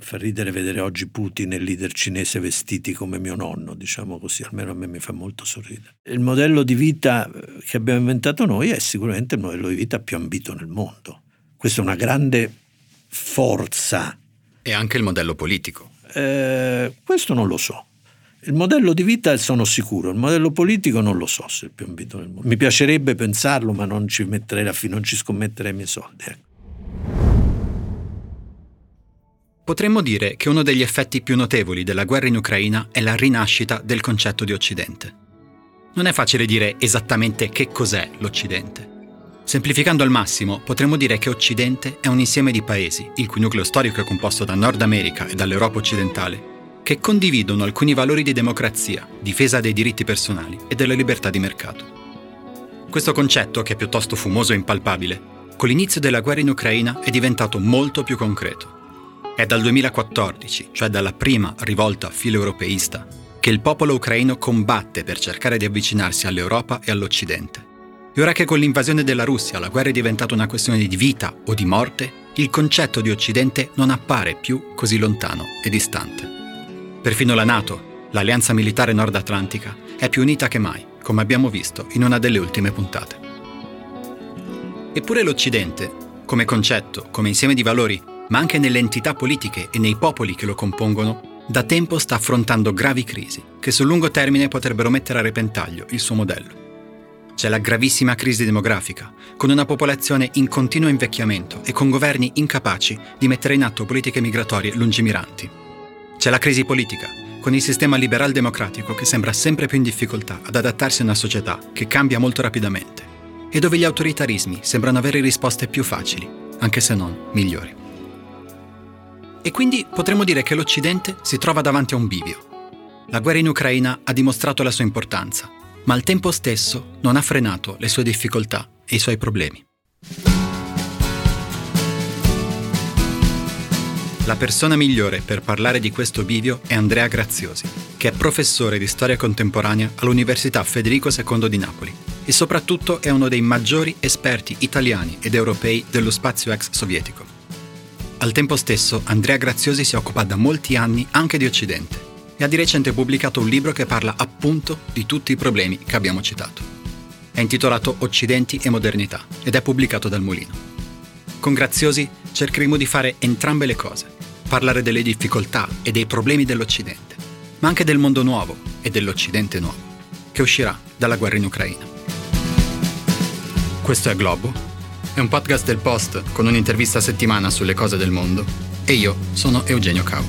Fa ridere vedere oggi Putin e il leader cinese vestiti come mio nonno, diciamo così, almeno a me mi fa molto sorridere. Il modello di vita eh, che abbiamo inventato noi è sicuramente il modello di vita più ambito nel mondo. Questa è una grande forza. E anche il modello politico. Eh, questo non lo so. Il modello di vita sono sicuro, il modello politico non lo so se è il più ambito nel mondo. Mi piacerebbe pensarlo, ma non ci, metterei la, non ci scommetterei i miei soldi. Ecco. Potremmo dire che uno degli effetti più notevoli della guerra in Ucraina è la rinascita del concetto di Occidente. Non è facile dire esattamente che cos'è l'Occidente. Semplificando al massimo, potremmo dire che Occidente è un insieme di paesi, il cui nucleo storico è composto da Nord America e dall'Europa occidentale, che condividono alcuni valori di democrazia, difesa dei diritti personali e della libertà di mercato. Questo concetto, che è piuttosto fumoso e impalpabile, con l'inizio della guerra in Ucraina è diventato molto più concreto. È dal 2014, cioè dalla prima rivolta filoeuropeista, che il popolo ucraino combatte per cercare di avvicinarsi all'Europa e all'Occidente. E ora che con l'invasione della Russia la guerra è diventata una questione di vita o di morte, il concetto di Occidente non appare più così lontano e distante. Perfino la Nato, l'alleanza militare nord-atlantica, è più unita che mai, come abbiamo visto in una delle ultime puntate. Eppure l'Occidente, come concetto, come insieme di valori, ma anche nelle entità politiche e nei popoli che lo compongono, da tempo sta affrontando gravi crisi che sul lungo termine potrebbero mettere a repentaglio il suo modello. C'è la gravissima crisi demografica, con una popolazione in continuo invecchiamento e con governi incapaci di mettere in atto politiche migratorie lungimiranti. C'è la crisi politica, con il sistema liberal democratico che sembra sempre più in difficoltà ad adattarsi a una società che cambia molto rapidamente e dove gli autoritarismi sembrano avere risposte più facili, anche se non migliori. E quindi potremmo dire che l'Occidente si trova davanti a un bivio. La guerra in Ucraina ha dimostrato la sua importanza, ma al tempo stesso non ha frenato le sue difficoltà e i suoi problemi. La persona migliore per parlare di questo bivio è Andrea Graziosi, che è professore di storia contemporanea all'Università Federico II di Napoli e soprattutto è uno dei maggiori esperti italiani ed europei dello spazio ex sovietico. Al tempo stesso, Andrea Graziosi si occupa da molti anni anche di Occidente e ha di recente pubblicato un libro che parla appunto di tutti i problemi che abbiamo citato. È intitolato Occidenti e modernità ed è pubblicato dal Mulino. Con Graziosi cercheremo di fare entrambe le cose, parlare delle difficoltà e dei problemi dell'Occidente, ma anche del mondo nuovo e dell'Occidente nuovo, che uscirà dalla guerra in Ucraina. Questo è Globo è un podcast del Post con un'intervista a settimana sulle cose del mondo e io sono Eugenio Cau.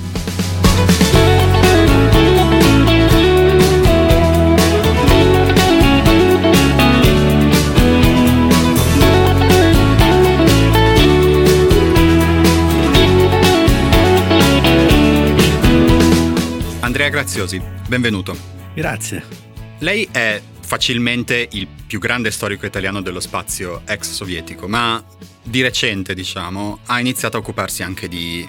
Andrea Graziosi, benvenuto. Grazie. Lei è facilmente il più grande storico italiano dello spazio ex sovietico, ma di recente, diciamo, ha iniziato a occuparsi anche di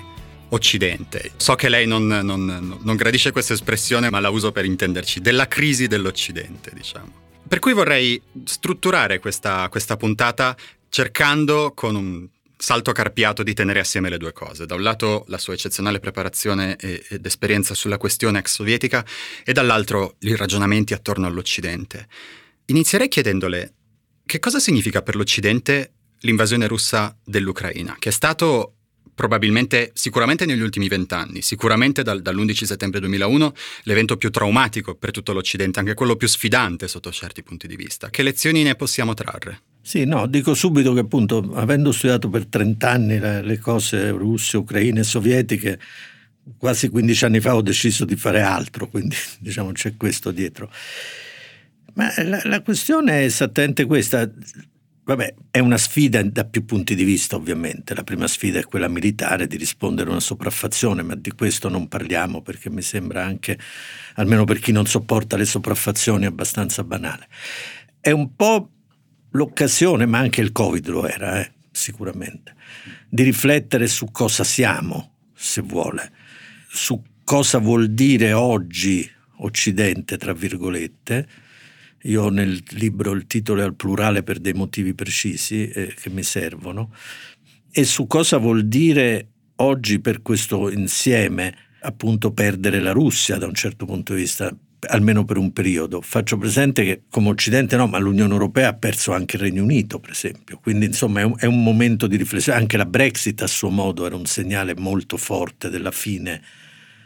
Occidente. So che lei non, non, non gradisce questa espressione, ma la uso per intenderci, della crisi dell'Occidente, diciamo. Per cui vorrei strutturare questa, questa puntata cercando con un salto carpiato di tenere assieme le due cose. Da un lato la sua eccezionale preparazione ed esperienza sulla questione ex sovietica e dall'altro i ragionamenti attorno all'Occidente. Inizierei chiedendole che cosa significa per l'Occidente l'invasione russa dell'Ucraina, che è stato probabilmente, sicuramente negli ultimi vent'anni, sicuramente dal, dall'11 settembre 2001, l'evento più traumatico per tutto l'Occidente, anche quello più sfidante sotto certi punti di vista. Che lezioni ne possiamo trarre? Sì, no, dico subito che appunto, avendo studiato per 30 anni le, le cose russe, ucraine e sovietiche, quasi 15 anni fa ho deciso di fare altro, quindi diciamo c'è questo dietro. Ma la, la questione è esattamente questa. Vabbè, è una sfida da più punti di vista, ovviamente. La prima sfida è quella militare di rispondere a una sopraffazione, ma di questo non parliamo perché mi sembra anche, almeno per chi non sopporta le sopraffazioni, abbastanza banale. È un po' l'occasione, ma anche il Covid lo era, eh, sicuramente, di riflettere su cosa siamo, se vuole, su cosa vuol dire oggi Occidente, tra virgolette. Io nel libro il titolo al plurale per dei motivi precisi eh, che mi servono, e su cosa vuol dire oggi per questo insieme appunto perdere la Russia da un certo punto di vista, almeno per un periodo. Faccio presente che come Occidente no, ma l'Unione Europea ha perso anche il Regno Unito, per esempio. Quindi insomma è un, è un momento di riflessione. Anche la Brexit a suo modo era un segnale molto forte della fine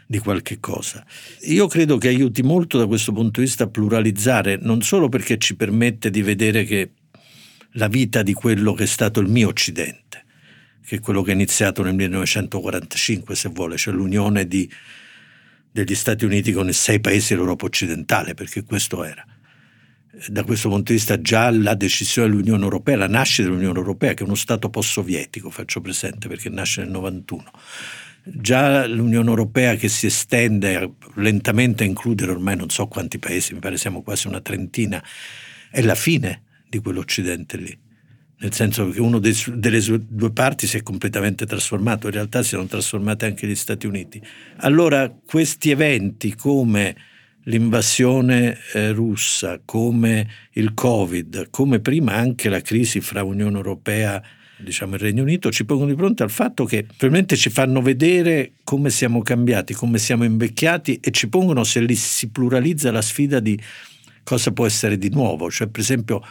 di qualche cosa. Io credo che aiuti molto da questo punto di vista a pluralizzare, non solo perché ci permette di vedere che la vita di quello che è stato il mio Occidente, che è quello che è iniziato nel 1945, se vuole, cioè l'unione di, degli Stati Uniti con i sei paesi dell'Europa occidentale, perché questo era. Da questo punto di vista già la decisione dell'Unione Europea, la nascita dell'Unione Europea, che è uno Stato post-sovietico, faccio presente, perché nasce nel 91, già l'Unione Europea che si estende lentamente a includere ormai non so quanti paesi, mi pare siamo quasi una trentina, è la fine di quell'Occidente lì. Nel senso che una delle due parti si è completamente trasformato, in realtà si sono trasformati anche gli Stati Uniti. Allora questi eventi come l'invasione eh, russa, come il Covid, come prima anche la crisi fra Unione Europea diciamo, Regno Unito, ci pongono di fronte al fatto che probabilmente ci fanno vedere come siamo cambiati, come siamo invecchiati e ci pongono, se lì si pluralizza, la sfida di cosa può essere di nuovo. Cioè, per esempio,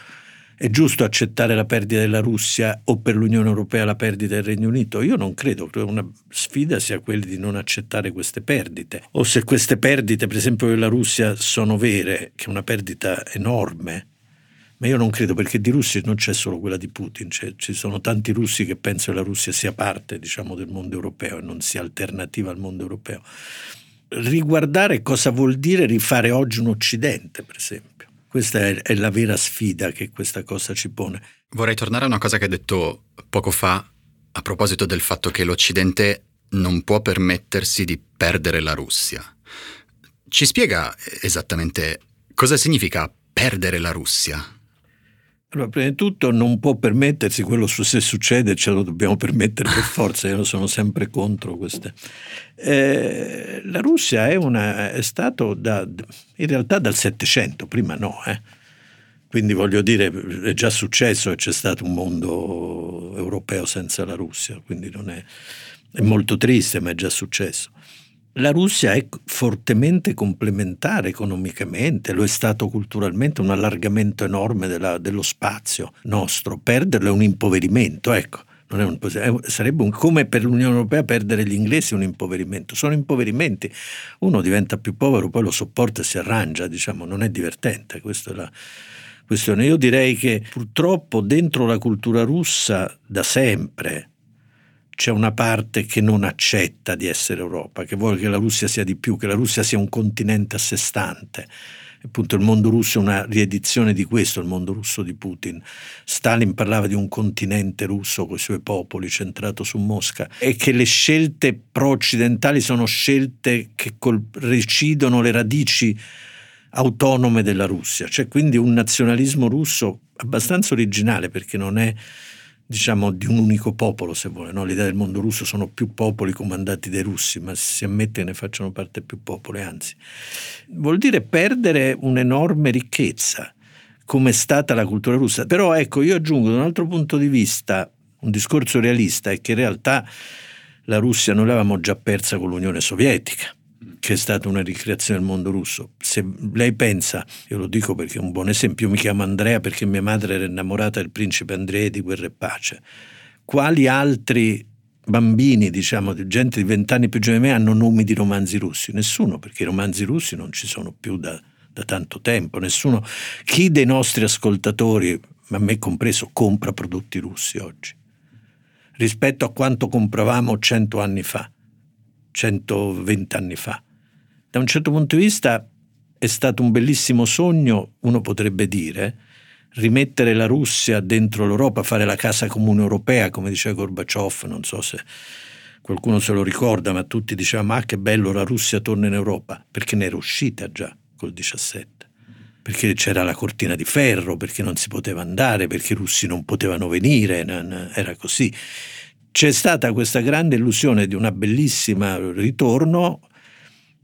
è giusto accettare la perdita della Russia o per l'Unione Europea la perdita del Regno Unito? Io non credo, credo una sfida sia quella di non accettare queste perdite. O se queste perdite, per esempio della Russia, sono vere, che è una perdita enorme, ma io non credo perché di russi non c'è solo quella di Putin, c'è, ci sono tanti russi che pensano che la Russia sia parte diciamo, del mondo europeo e non sia alternativa al mondo europeo. Riguardare cosa vuol dire rifare oggi un Occidente, per esempio. Questa è, è la vera sfida che questa cosa ci pone. Vorrei tornare a una cosa che hai detto poco fa a proposito del fatto che l'Occidente non può permettersi di perdere la Russia. Ci spiega esattamente cosa significa perdere la Russia? Allora, prima di tutto non può permettersi quello se succede, ce lo dobbiamo permettere per forza, io sono sempre contro queste. Eh, la Russia è, una, è stato da, in realtà dal Settecento, prima no, eh. quindi voglio dire è già successo e c'è stato un mondo europeo senza la Russia, quindi non è, è molto triste ma è già successo la Russia è fortemente complementare economicamente, lo è stato culturalmente, un allargamento enorme della, dello spazio nostro. Perderlo è un impoverimento, ecco. Un, sarebbe un, come per l'Unione Europea perdere gli inglesi un impoverimento. Sono impoverimenti. Uno diventa più povero, poi lo sopporta e si arrangia, diciamo, non è divertente. Questa è la questione. Io direi che purtroppo dentro la cultura russa da sempre c'è una parte che non accetta di essere Europa, che vuole che la Russia sia di più, che la Russia sia un continente a sé stante. Appunto il mondo russo è una riedizione di questo, il mondo russo di Putin. Stalin parlava di un continente russo con i suoi popoli centrato su Mosca e che le scelte pro-occidentali sono scelte che col- recidono le radici autonome della Russia. C'è quindi un nazionalismo russo abbastanza originale perché non è diciamo, di un unico popolo, se vuole. No? L'idea del mondo russo sono più popoli comandati dai russi, ma si ammette che ne facciano parte più popoli, anzi. Vuol dire perdere un'enorme ricchezza, come è stata la cultura russa. Però ecco, io aggiungo da un altro punto di vista, un discorso realista, è che in realtà la Russia noi l'avevamo già persa con l'Unione Sovietica che è stata una ricreazione del mondo russo. Se lei pensa, io lo dico perché è un buon esempio, io mi chiamo Andrea perché mia madre era innamorata del principe Andrea di Guerra e Pace. Quali altri bambini, diciamo, di gente di vent'anni più giovani di me hanno nomi di romanzi russi? Nessuno, perché i romanzi russi non ci sono più da, da tanto tempo. Nessuno. Chi dei nostri ascoltatori, ma me compreso, compra prodotti russi oggi? Rispetto a quanto compravamo cento anni fa? 120 anni fa. Da un certo punto di vista è stato un bellissimo sogno, uno potrebbe dire, rimettere la Russia dentro l'Europa, fare la casa comune europea, come diceva Gorbaciov, non so se qualcuno se lo ricorda, ma tutti dicevano ma che bello la Russia torna in Europa, perché ne era uscita già col 17 perché c'era la cortina di ferro, perché non si poteva andare, perché i russi non potevano venire, era così. C'è stata questa grande illusione di una bellissima ritorno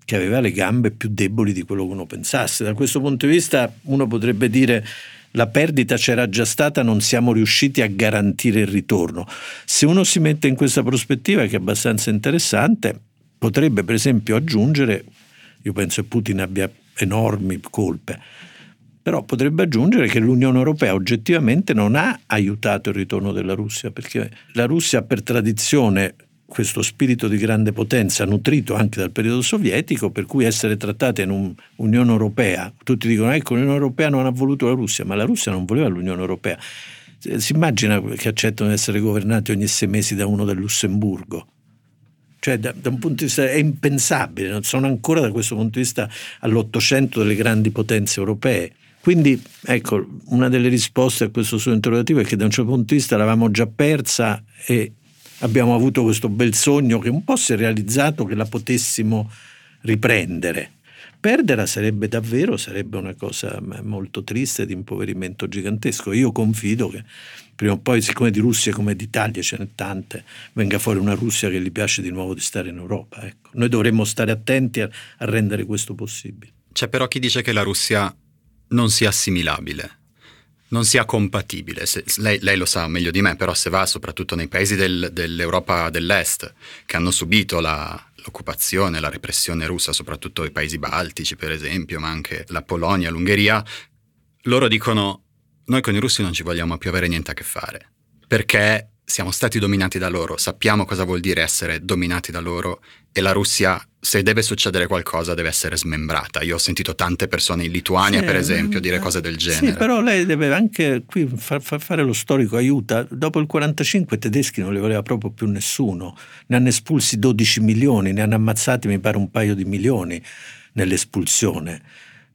che aveva le gambe più deboli di quello che uno pensasse. Da questo punto di vista uno potrebbe dire la perdita c'era già stata, non siamo riusciti a garantire il ritorno. Se uno si mette in questa prospettiva, che è abbastanza interessante, potrebbe per esempio aggiungere, io penso che Putin abbia enormi colpe, però potrebbe aggiungere che l'Unione Europea oggettivamente non ha aiutato il ritorno della Russia, perché la Russia per tradizione questo spirito di grande potenza nutrito anche dal periodo sovietico, per cui essere trattata in un'Unione Europea, tutti dicono ecco l'Unione Europea non ha voluto la Russia, ma la Russia non voleva l'Unione Europea. Si immagina che accettano di essere governati ogni sei mesi da uno del Lussemburgo. Cioè, da, da un punto di vista è impensabile, non sono ancora da questo punto di vista all'Ottocento delle grandi potenze europee. Quindi, ecco, una delle risposte a questo suo interrogativo è che da un certo punto di vista l'avevamo già persa e abbiamo avuto questo bel sogno che un po' si è realizzato che la potessimo riprendere. Perderla sarebbe davvero sarebbe una cosa molto triste di impoverimento gigantesco. Io confido che prima o poi, siccome di Russia come d'Italia ce n'è tante, venga fuori una Russia che gli piace di nuovo di stare in Europa. Ecco. Noi dovremmo stare attenti a, a rendere questo possibile. C'è però chi dice che la Russia non sia assimilabile non sia compatibile. Se, lei, lei, lo sa meglio di me, però se va soprattutto nei paesi del, dell'Europa dell'Est che hanno subito la, l'occupazione, la repressione russa, soprattutto i paesi baltici per esempio, ma anche la Polonia, l'Ungheria, loro dicono noi con i russi non ci vogliamo più avere niente a che fare, perché siamo stati dominati da loro, sappiamo cosa vuol dire essere dominati da loro e la Russia, se deve succedere qualcosa, deve essere smembrata. Io ho sentito tante persone in Lituania, sì, per esempio, dire cose del genere. Sì, però lei deve anche qui far, far fare lo storico aiuta. Dopo il 45 i tedeschi non li voleva proprio più nessuno. Ne hanno espulsi 12 milioni, ne hanno ammazzati mi pare un paio di milioni nell'espulsione.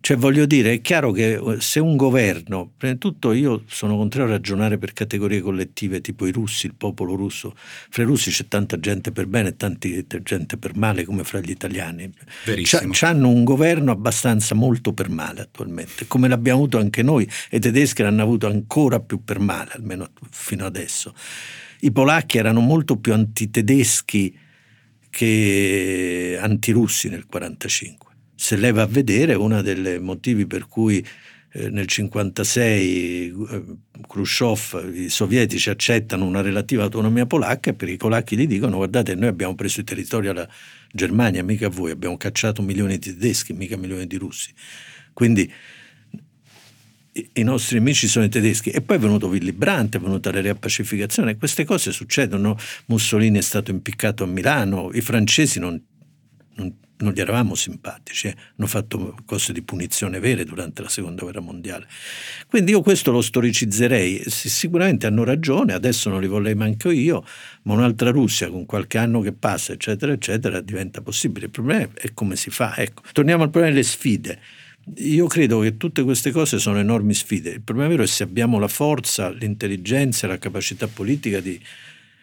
Cioè voglio dire, è chiaro che eh, se un governo, prima di tutto io sono contrario a ragionare per categorie collettive tipo i russi, il popolo russo, fra i russi c'è tanta gente per bene e tanta gente per male come fra gli italiani. Verissimo. C'hanno un governo abbastanza molto per male attualmente, come l'abbiamo avuto anche noi e i tedeschi l'hanno avuto ancora più per male, almeno fino adesso. I polacchi erano molto più antitedeschi che antirussi nel 1945 se lei va a vedere, uno dei motivi per cui eh, nel 1956 eh, Khrushchev, i sovietici accettano una relativa autonomia polacca perché i polacchi gli dicono guardate noi abbiamo preso i territori alla Germania, mica voi, abbiamo cacciato milioni di tedeschi, mica milioni di russi. Quindi i nostri amici sono i tedeschi. E poi è venuto Willy Brandt, è venuta la riappacificazione, queste cose succedono, Mussolini è stato impiccato a Milano, i francesi non, non non gli eravamo simpatici, eh? hanno fatto cose di punizione vere durante la seconda guerra mondiale. Quindi io questo lo storicizzerei, sicuramente hanno ragione, adesso non li vorrei manco io, ma un'altra Russia con qualche anno che passa, eccetera, eccetera, diventa possibile. Il problema è come si fa. Ecco. Torniamo al problema delle sfide. Io credo che tutte queste cose sono enormi sfide. Il problema vero è se abbiamo la forza, l'intelligenza, la capacità politica di,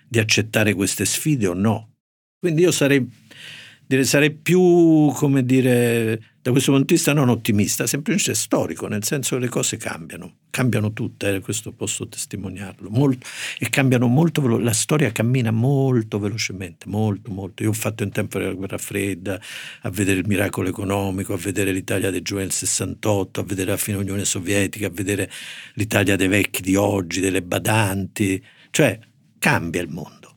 di accettare queste sfide o no. Quindi io sarei dire, sarei più, come dire, da questo punto di vista non ottimista, semplicemente storico, nel senso che le cose cambiano, cambiano tutte, eh, questo posso testimoniarlo, molto, e cambiano molto, velo- la storia cammina molto velocemente, molto, molto. Io ho fatto in tempo della guerra fredda, a vedere il miracolo economico, a vedere l'Italia dei giovani del 68, a vedere la fine dell'Unione Sovietica, a vedere l'Italia dei vecchi di oggi, delle badanti, cioè cambia il mondo,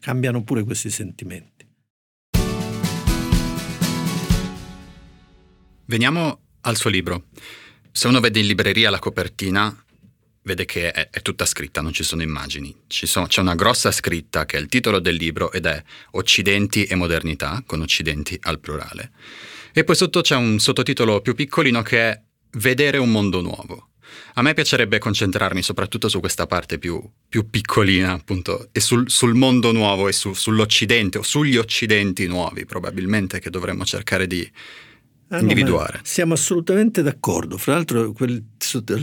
cambiano pure questi sentimenti. Veniamo al suo libro. Se uno vede in libreria la copertina, vede che è, è tutta scritta, non ci sono immagini. Ci sono, c'è una grossa scritta che è il titolo del libro ed è Occidenti e modernità, con Occidenti al plurale. E poi sotto c'è un sottotitolo più piccolino che è Vedere un mondo nuovo. A me piacerebbe concentrarmi soprattutto su questa parte più, più piccolina, appunto, e sul, sul mondo nuovo e su, sull'Occidente o sugli Occidenti nuovi, probabilmente, che dovremmo cercare di, Ah, individuare. No, siamo assolutamente d'accordo. Fra l'altro, quel,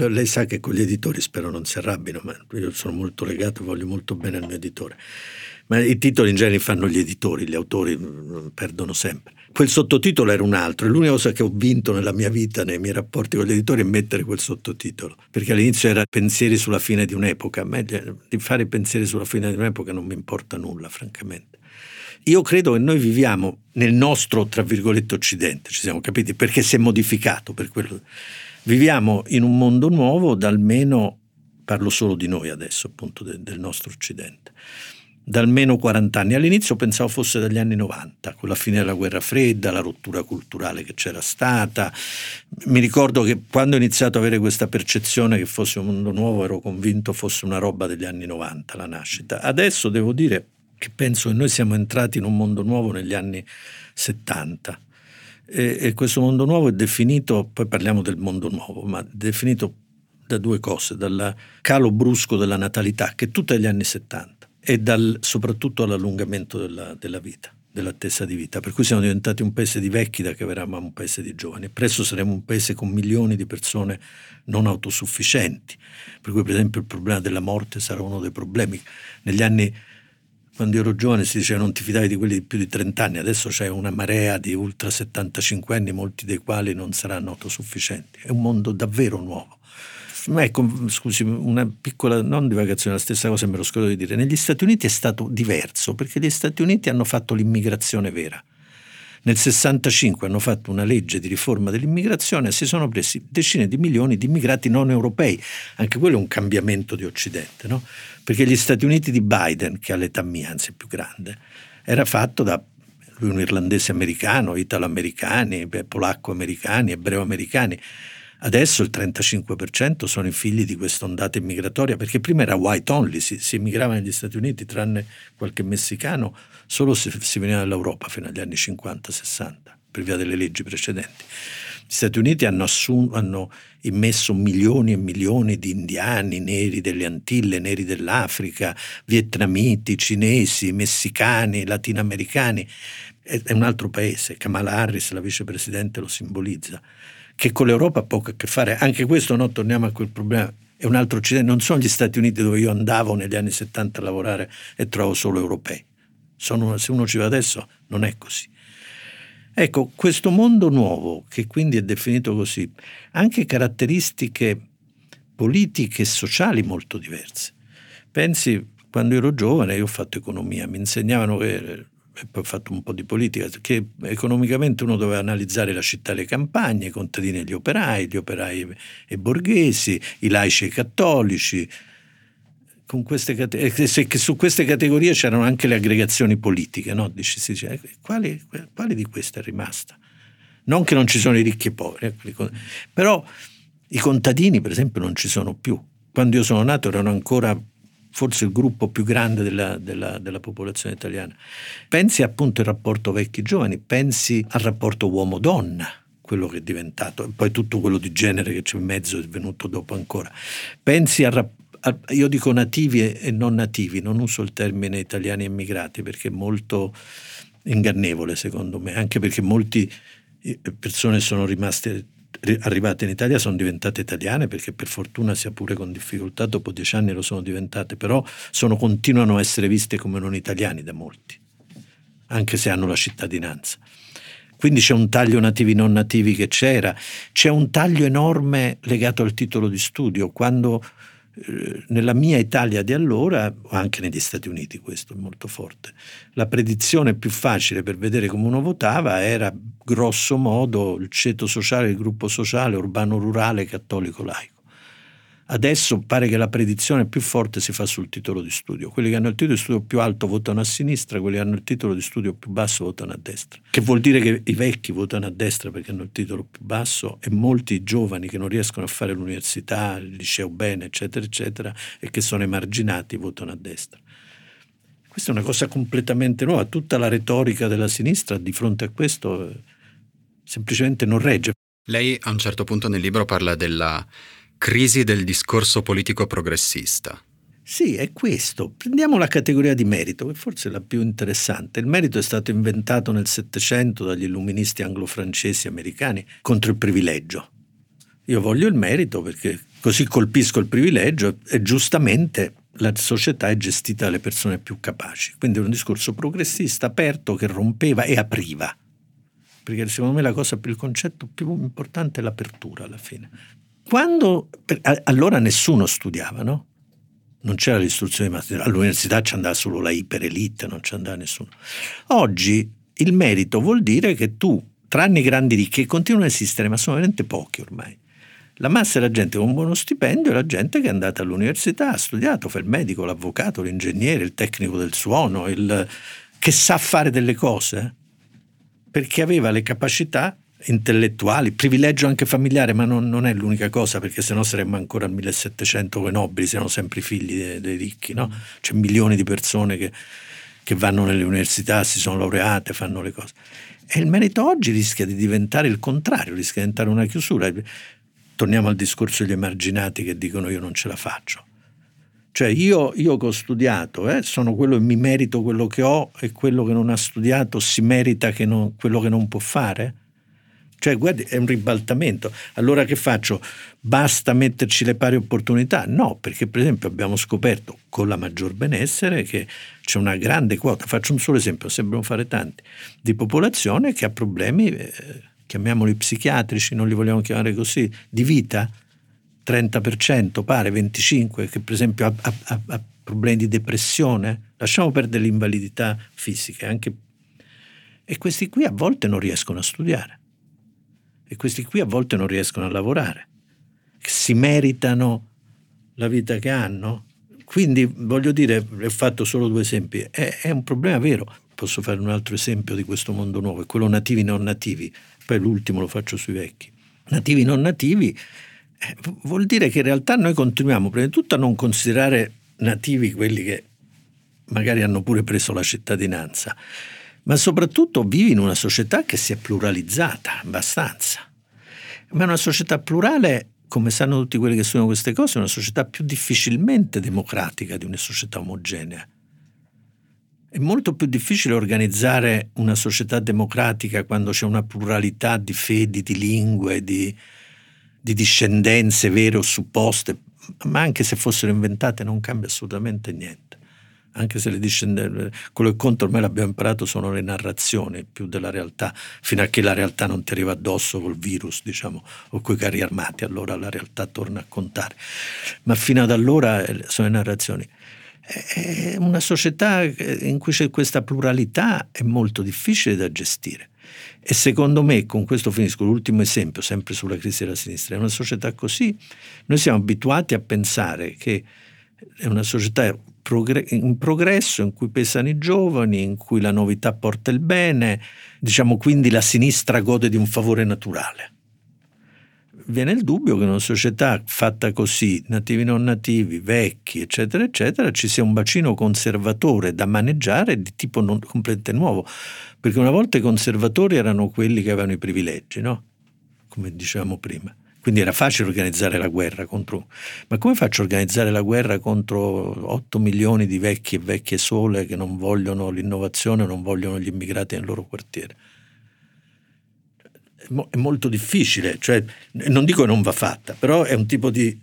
lei sa che con gli editori spero non si arrabbino, ma io sono molto legato, voglio molto bene al mio editore. Ma i titoli in genere fanno gli editori, gli autori mm, perdono sempre. Quel sottotitolo era un altro, e l'unica cosa che ho vinto nella mia vita, nei miei rapporti con gli editori, è mettere quel sottotitolo. Perché all'inizio era pensieri sulla fine di un'epoca. A me di fare pensieri sulla fine di un'epoca non mi importa nulla, francamente. Io credo che noi viviamo nel nostro, tra virgolette, occidente, ci siamo capiti, perché si è modificato per quello. Viviamo in un mondo nuovo da almeno, parlo solo di noi adesso, appunto de, del nostro Occidente, da almeno 40 anni. All'inizio pensavo fosse dagli anni 90, con la fine della guerra fredda, la rottura culturale che c'era stata. Mi ricordo che quando ho iniziato ad avere questa percezione che fosse un mondo nuovo ero convinto fosse una roba degli anni 90, la nascita. Adesso devo dire che penso che noi siamo entrati in un mondo nuovo negli anni 70 e, e questo mondo nuovo è definito, poi parliamo del mondo nuovo, ma è definito da due cose, dal calo brusco della natalità, che è tutta degli anni 70, e dal, soprattutto all'allungamento della, della vita dell'attesa di vita, per cui siamo diventati un paese di vecchi da che eravamo un paese di giovani. Presto saremo un paese con milioni di persone non autosufficienti, per cui per esempio il problema della morte sarà uno dei problemi. Negli anni quando ero giovane si diceva non ti fidavi di quelli di più di 30 anni, adesso c'è una marea di ultra 75 anni, molti dei quali non saranno autosufficienti. È un mondo davvero nuovo. Ecco, scusi, una piccola, non divagazione, la stessa cosa me lo scordo di dire. Negli Stati Uniti è stato diverso perché gli Stati Uniti hanno fatto l'immigrazione vera. Nel 65 hanno fatto una legge di riforma dell'immigrazione e si sono presi decine di milioni di immigrati non europei. Anche quello è un cambiamento di Occidente, no? Perché gli Stati Uniti di Biden, che ha l'età mia, anzi è più grande, era fatto da lui un irlandese americano, italo-americani, polacco-americani, ebreo-americani. Adesso il 35% sono i figli di questa ondata immigratoria, perché prima era white only, si, si immigrava negli Stati Uniti, tranne qualche messicano, solo se si veniva dall'Europa fino agli anni 50-60, per via delle leggi precedenti. Gli Stati Uniti hanno, assum- hanno, immesso milioni e milioni di indiani, neri delle Antille, neri dell'Africa, vietnamiti, cinesi, messicani, latinoamericani. È, è un altro paese. Kamala Harris, la vicepresidente, lo simbolizza. Che con l'Europa ha poco a che fare. Anche questo, no, torniamo a quel problema. È un altro Occidente. Non sono gli Stati Uniti dove io andavo negli anni 70 a lavorare e trovo solo europei. Sono, se uno ci va adesso, non è così. Ecco, questo mondo nuovo, che quindi è definito così, ha anche caratteristiche politiche e sociali molto diverse. Pensi, quando ero giovane, io ho fatto economia, mi insegnavano che ho fatto un po' di politica, che economicamente uno doveva analizzare la città e le campagne, i contadini e gli operai, gli operai e i borghesi, i laici e i cattolici, queste su queste categorie c'erano anche le aggregazioni politiche, no? Dici, si dice, quali, quali, di queste è rimasta? Non che non ci sono i ricchi e i poveri, eh, però i contadini per esempio non ci sono più. Quando io sono nato erano ancora forse il gruppo più grande della, della, della popolazione italiana. Pensi appunto al rapporto vecchi-giovani, pensi al rapporto uomo-donna, quello che è diventato, e poi tutto quello di genere che c'è in mezzo è venuto dopo ancora. Pensi al rapporto io dico nativi e non nativi, non uso il termine italiani immigrati perché è molto ingannevole secondo me, anche perché molte eh, persone sono rimaste arrivate in Italia sono diventate italiane perché per fortuna sia pure con difficoltà dopo dieci anni lo sono diventate, però sono, continuano a essere viste come non italiani da molti, anche se hanno la cittadinanza. Quindi c'è un taglio nativi non nativi che c'era, c'è un taglio enorme legato al titolo di studio. Quando nella mia Italia di allora, anche negli Stati Uniti questo è molto forte, la predizione più facile per vedere come uno votava era grosso modo il ceto sociale, il gruppo sociale, urbano-rurale, cattolico-laico. Adesso pare che la predizione più forte si fa sul titolo di studio. Quelli che hanno il titolo di studio più alto votano a sinistra, quelli che hanno il titolo di studio più basso votano a destra. Che vuol dire che i vecchi votano a destra perché hanno il titolo più basso e molti giovani che non riescono a fare l'università, il liceo bene, eccetera, eccetera, e che sono emarginati votano a destra. Questa è una cosa completamente nuova. Tutta la retorica della sinistra di fronte a questo eh, semplicemente non regge. Lei a un certo punto nel libro parla della Crisi del discorso politico progressista. Sì, è questo. Prendiamo la categoria di merito, che forse è la più interessante. Il merito è stato inventato nel Settecento dagli illuministi anglo-francesi americani contro il privilegio. Io voglio il merito perché così colpisco il privilegio e giustamente la società è gestita dalle persone più capaci. Quindi è un discorso progressista aperto che rompeva e apriva. Perché secondo me più, il concetto più importante è l'apertura alla fine. Quando, allora nessuno studiava, no? Non c'era l'istruzione matematica, all'università ci andava solo la iperelite, non ci andava nessuno. Oggi il merito vuol dire che tu, tranne i grandi ricchi, continuano a esistere, ma sono veramente pochi ormai, La massa è la gente con un buono stipendio, la gente che è andata all'università, ha studiato, fa il medico, l'avvocato, l'ingegnere, il tecnico del suono, il, che sa fare delle cose, perché aveva le capacità intellettuali, privilegio anche familiare, ma non, non, è l'unica cosa, perché sennò saremmo ancora al 1700 con i nobili, siamo sempre i figli dei, dei ricchi, no? C'è milioni di persone che, che vanno nelle università, si sono laureate, fanno le cose. E il merito oggi rischia di diventare il contrario, rischia di diventare una chiusura torniamo al discorso degli emarginati che dicono io non ce la faccio. Cioè io, io che ho studiato, eh, sono quello che mi merito quello che ho e quello che non ha studiato si merita che non, quello che non può fare? Cioè, guardi, è un ribaltamento. Allora che faccio? Basta metterci le pari opportunità? No, perché per esempio abbiamo scoperto con la maggior benessere che c'è una grande quota, faccio un solo esempio, sembrano fare tanti, di popolazione che ha problemi... Eh, chiamiamoli psichiatrici, non li vogliamo chiamare così, di vita, 30%, pare 25%, che per esempio ha, ha, ha problemi di depressione, lasciamo perdere l'invalidità fisica, anche... e questi qui a volte non riescono a studiare, e questi qui a volte non riescono a lavorare, si meritano la vita che hanno. Quindi voglio dire, ho fatto solo due esempi, è, è un problema vero. Posso fare un altro esempio di questo mondo nuovo, è quello nativi non nativi poi l'ultimo lo faccio sui vecchi. Nativi non nativi eh, vuol dire che in realtà noi continuiamo prima di tutto a non considerare nativi quelli che magari hanno pure preso la cittadinanza, ma soprattutto vivi in una società che si è pluralizzata abbastanza. Ma una società plurale, come sanno tutti quelli che studiano queste cose, è una società più difficilmente democratica di una società omogenea. È molto più difficile organizzare una società democratica quando c'è una pluralità di fedi, di lingue, di, di discendenze vere o supposte, ma anche se fossero inventate non cambia assolutamente niente. Anche se le discendenze, quello che conta ormai l'abbiamo imparato sono le narrazioni più della realtà, fino a che la realtà non ti arriva addosso col virus, diciamo, o coi carri armati, allora la realtà torna a contare. Ma fino ad allora eh, sono le narrazioni è una società in cui c'è questa pluralità è molto difficile da gestire. E secondo me, con questo finisco l'ultimo esempio, sempre sulla crisi della sinistra, è una società così, noi siamo abituati a pensare che è una società in progresso in cui pesano i giovani, in cui la novità porta il bene, diciamo quindi la sinistra gode di un favore naturale viene il dubbio che in una società fatta così, nativi non nativi, vecchi, eccetera, eccetera, ci sia un bacino conservatore da maneggiare di tipo non, completamente nuovo. Perché una volta i conservatori erano quelli che avevano i privilegi, no? Come dicevamo prima. Quindi era facile organizzare la guerra contro... Ma come faccio a organizzare la guerra contro 8 milioni di vecchi e vecchie sole che non vogliono l'innovazione, non vogliono gli immigrati nel loro quartiere? è molto difficile, cioè, non dico che non va fatta, però è un tipo di,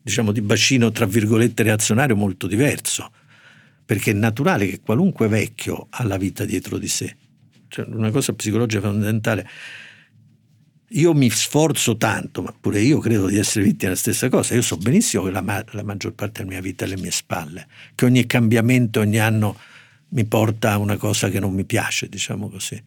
diciamo, di bacino, tra virgolette, reazionario molto diverso, perché è naturale che qualunque vecchio ha la vita dietro di sé. Cioè, una cosa psicologica fondamentale. Io mi sforzo tanto, ma pure io credo di essere vittima della stessa cosa. Io so benissimo che la, la maggior parte della mia vita è alle mie spalle, che ogni cambiamento ogni anno mi porta a una cosa che non mi piace, diciamo così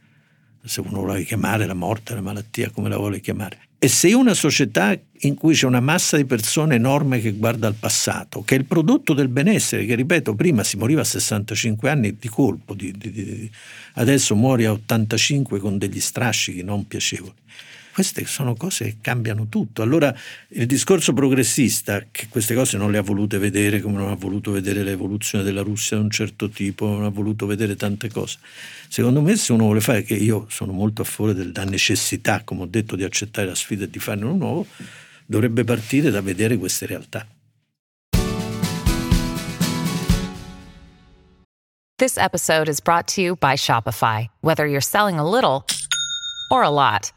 se uno vuole chiamare la morte, la malattia, come la vuole chiamare. E se una società in cui c'è una massa di persone enorme che guarda al passato, che è il prodotto del benessere, che ripeto, prima si moriva a 65 anni di colpo, di, di, di, adesso muori a 85 con degli strascichi non piacevoli queste sono cose che cambiano tutto. Allora il discorso progressista, che queste cose non le ha volute vedere, come non ha voluto vedere l'evoluzione della Russia di un certo tipo, non ha voluto vedere tante cose. Secondo me se uno vuole fare, che io sono molto a favore della necessità, come ho detto, di accettare la sfida e di farne uno nuovo, dovrebbe partire da vedere queste realtà. This episode is brought to you by Shopify. Whether you're selling a little or a lot.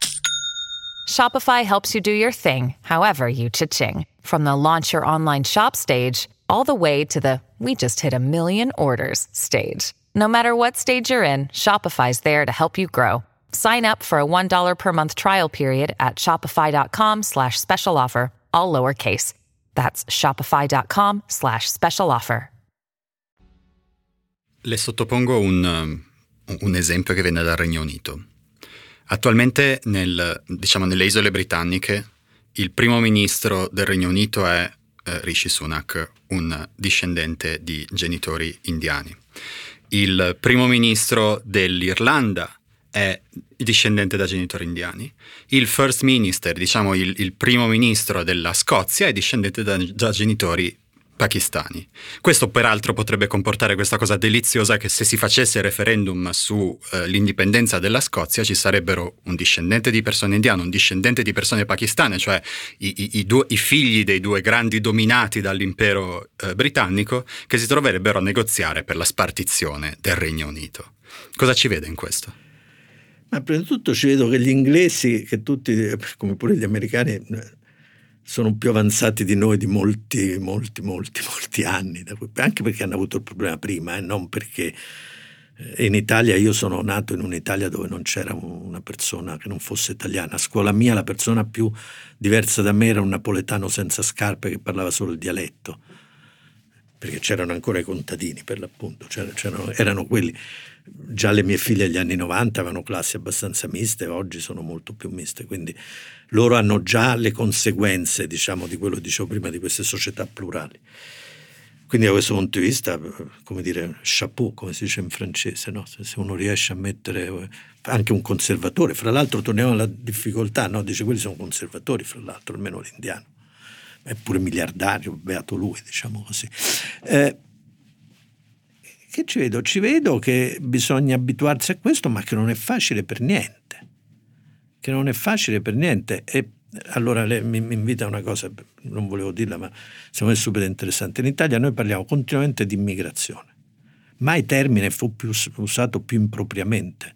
Shopify helps you do your thing, however you cha-ching. From the launch your online shop stage, all the way to the we just hit a million orders stage. No matter what stage you're in, Shopify's there to help you grow. Sign up for a $1 per month trial period at shopify.com slash special offer, all lowercase. That's shopify.com slash special offer. Le sottopongo un, um, un esempio che viene dal Regno Unito. Attualmente nel, diciamo, nelle isole britanniche il primo ministro del Regno Unito è eh, Rishi Sunak, un discendente di genitori indiani. Il primo ministro dell'Irlanda è discendente da genitori indiani. Il first minister, diciamo il, il primo ministro della Scozia, è discendente da, da genitori pakistani. Questo peraltro potrebbe comportare questa cosa deliziosa che se si facesse referendum sull'indipendenza eh, della Scozia ci sarebbero un discendente di persone indiane, un discendente di persone pakistane, cioè i, i, i, due, i figli dei due grandi dominati dall'impero eh, britannico che si troverebbero a negoziare per la spartizione del Regno Unito. Cosa ci vede in questo? Ma prima di tutto ci vedo che gli inglesi, che tutti, come pure gli americani, sono più avanzati di noi di molti, molti, molti, molti anni, anche perché hanno avuto il problema prima e non perché eh, in Italia io sono nato in un'Italia dove non c'era una persona che non fosse italiana. A scuola mia la persona più diversa da me era un napoletano senza scarpe che parlava solo il dialetto, perché c'erano ancora i contadini per l'appunto, c'erano, erano quelli. Già le mie figlie agli anni 90 avevano classi abbastanza miste, oggi sono molto più miste, quindi loro hanno già le conseguenze, diciamo, di quello che dicevo prima, di queste società plurali. Quindi da questo punto di vista, come dire, chapeau, come si dice in francese, no? se uno riesce a mettere anche un conservatore, fra l'altro torniamo alla difficoltà, no? dice quelli sono conservatori, fra l'altro, almeno l'indiano, è pure miliardario, beato lui, diciamo così. Eh, che ci vedo? Ci vedo che bisogna abituarsi a questo, ma che non è facile per niente. Che non è facile per niente. E allora lei mi, mi invita a una cosa, non volevo dirla, ma secondo me è super interessante. In Italia noi parliamo continuamente di immigrazione. Mai termine fu più usato più impropriamente.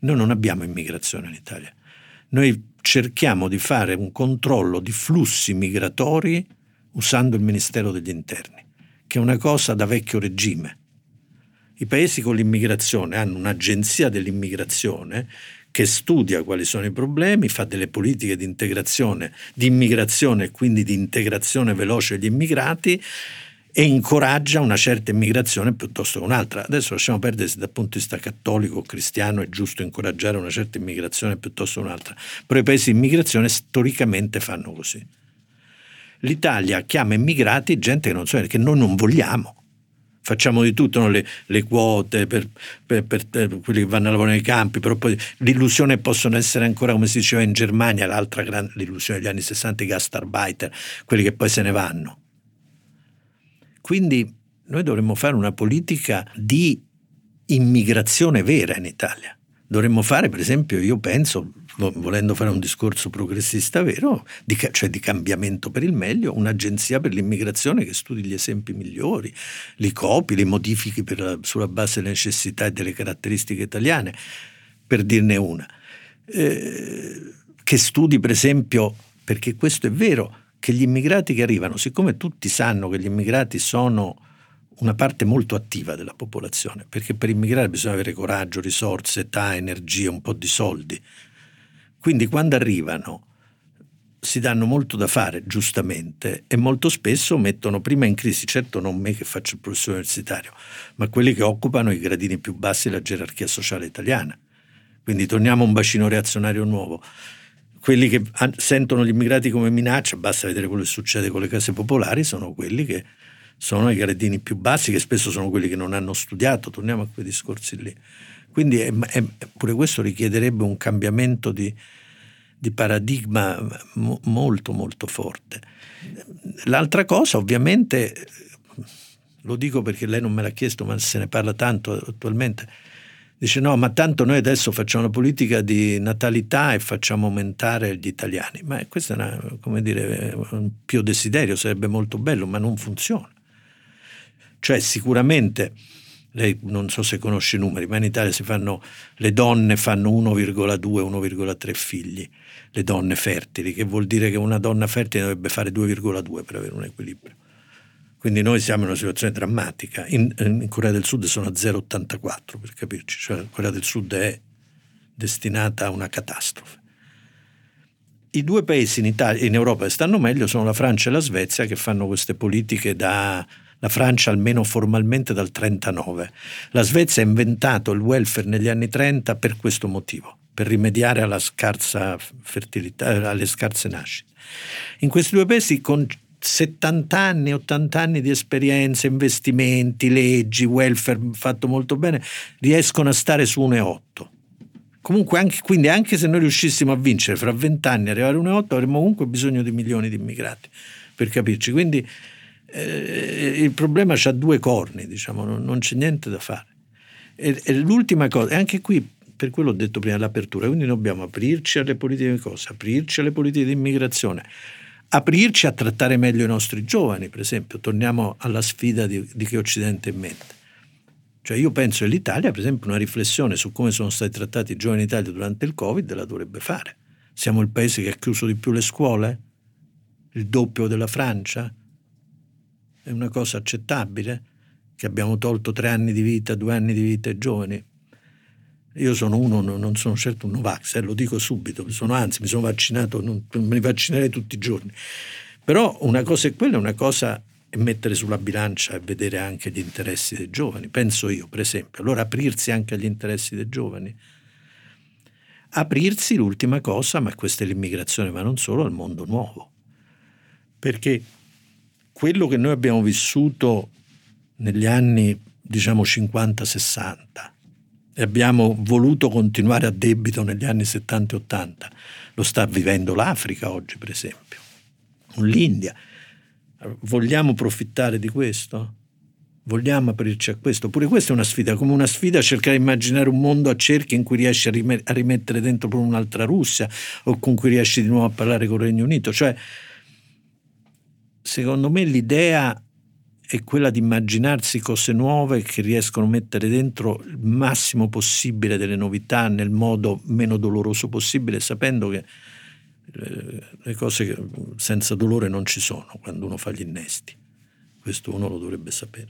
Noi non abbiamo immigrazione in Italia. Noi cerchiamo di fare un controllo di flussi migratori usando il Ministero degli Interni, che è una cosa da vecchio regime i paesi con l'immigrazione hanno un'agenzia dell'immigrazione che studia quali sono i problemi, fa delle politiche di integrazione, di immigrazione e quindi di integrazione veloce degli immigrati e incoraggia una certa immigrazione piuttosto che un'altra. Adesso lasciamo perdere se dal punto di vista cattolico o cristiano è giusto incoraggiare una certa immigrazione piuttosto che un'altra, però i paesi di immigrazione storicamente fanno così. L'Italia chiama immigrati gente che non so, che noi non vogliamo facciamo di tutto, no? le, le, quote per, per, per, per, quelli che vanno a lavorare nei campi, però poi l'illusione possono essere ancora, come si diceva in Germania, l'altra grande illusione degli anni 60, i gastarbeiter, quelli che poi se ne vanno. Quindi noi dovremmo fare una politica di immigrazione vera in Italia. Dovremmo fare, per esempio, io penso, volendo fare un discorso progressista vero, di, cioè di cambiamento per il meglio, un'agenzia per l'immigrazione che studi gli esempi migliori, li copi, li modifichi la, sulla base delle necessità e delle caratteristiche italiane, per dirne una. Eh, che studi, per esempio, perché questo è vero, che gli immigrati che arrivano, siccome tutti sanno che gli immigrati sono una parte molto attiva della popolazione, perché per immigrare bisogna avere coraggio, risorse, età, energia, un po' di soldi, quindi quando arrivano si danno molto da fare, giustamente, e molto spesso mettono prima in crisi, certo non me che faccio il professore universitario, ma quelli che occupano i gradini più bassi della gerarchia sociale italiana. Quindi torniamo a un bacino reazionario nuovo. Quelli che sentono gli immigrati come minaccia, basta vedere quello che succede con le case popolari, sono quelli che sono i gradini più bassi, che spesso sono quelli che non hanno studiato, torniamo a quei discorsi lì. Quindi è, è, pure questo richiederebbe un cambiamento di, di paradigma molto molto forte. L'altra cosa ovviamente, lo dico perché lei non me l'ha chiesto ma se ne parla tanto attualmente, dice no ma tanto noi adesso facciamo una politica di natalità e facciamo aumentare gli italiani, ma questo è una, dire, un pio desiderio, sarebbe molto bello ma non funziona. Cioè sicuramente lei non so se conosce i numeri, ma in Italia fanno, le donne fanno 1,2-1,3 figli, le donne fertili, che vuol dire che una donna fertile dovrebbe fare 2,2 per avere un equilibrio. Quindi noi siamo in una situazione drammatica. In, in Corea del Sud sono a 0,84 per capirci, cioè Corea del Sud è destinata a una catastrofe. I due paesi in, Italia, in Europa che stanno meglio sono la Francia e la Svezia che fanno queste politiche da la Francia almeno formalmente dal 1939. La Svezia ha inventato il welfare negli anni 30 per questo motivo, per rimediare alla scarsa fertilità, alle scarse nascite. In questi due paesi con 70 anni, 80 anni di esperienza, investimenti, leggi, welfare fatto molto bene, riescono a stare su 1,8. Comunque, anche, quindi, anche se noi riuscissimo a vincere fra 20 anni arrivare a 1,8, avremmo comunque bisogno di milioni di immigrati per capirci. Quindi eh, il problema ha due corni, diciamo, non, non c'è niente da fare. E, e l'ultima cosa, e anche qui per quello ho detto prima l'apertura, quindi dobbiamo aprirci alle politiche di cosa? Aprirci alle politiche di immigrazione, aprirci a trattare meglio i nostri giovani, per esempio, torniamo alla sfida di, di che Occidente in mente. Cioè io penso che l'Italia, per esempio, una riflessione su come sono stati trattati i giovani in Italia durante il Covid la dovrebbe fare. Siamo il paese che ha chiuso di più le scuole? Il doppio della Francia? È una cosa accettabile? Che abbiamo tolto tre anni di vita, due anni di vita ai giovani? Io sono uno, non sono certo un Novax, eh, lo dico subito, sono, anzi mi sono vaccinato, non, mi vaccinerei tutti i giorni. Però una cosa è quella, una cosa è mettere sulla bilancia e vedere anche gli interessi dei giovani, penso io per esempio. Allora aprirsi anche agli interessi dei giovani. Aprirsi l'ultima cosa, ma questa è l'immigrazione, ma non solo, al mondo nuovo. Perché quello che noi abbiamo vissuto negli anni, diciamo, 50-60, e abbiamo voluto continuare a debito negli anni 70 e 80. Lo sta vivendo l'Africa oggi, per esempio, l'India. Vogliamo approfittare di questo? Vogliamo aprirci a questo? Pure questa è una sfida, come una sfida cercare di immaginare un mondo a cerchi in cui riesci a, rimettere dentro per un'altra Russia o con cui riesci di nuovo a parlare con il Regno Unito. Cioè, secondo me l'idea è quella di immaginarsi cose nuove che riescono a mettere dentro il massimo possibile delle novità nel modo meno doloroso possibile, sapendo che eh, le cose senza dolore non ci sono quando uno fa gli innesti. Questo uno lo dovrebbe sapere.